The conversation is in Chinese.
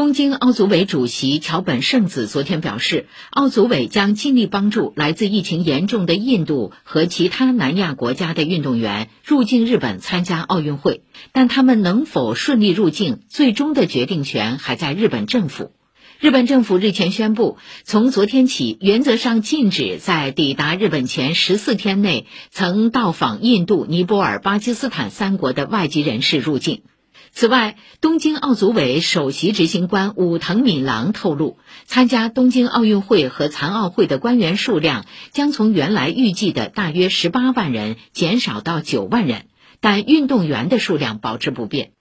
东京奥组委主席桥本圣子昨天表示，奥组委将尽力帮助来自疫情严重的印度和其他南亚国家的运动员入境日本参加奥运会，但他们能否顺利入境，最终的决定权还在日本政府。日本政府日前宣布，从昨天起，原则上禁止在抵达日本前十四天内曾到访印度、尼泊尔、巴基斯坦三国的外籍人士入境。此外，东京奥组委首席执行官武藤敏郎透露，参加东京奥运会和残奥会的官员数量将从原来预计的大约十八万人减少到九万人，但运动员的数量保持不变。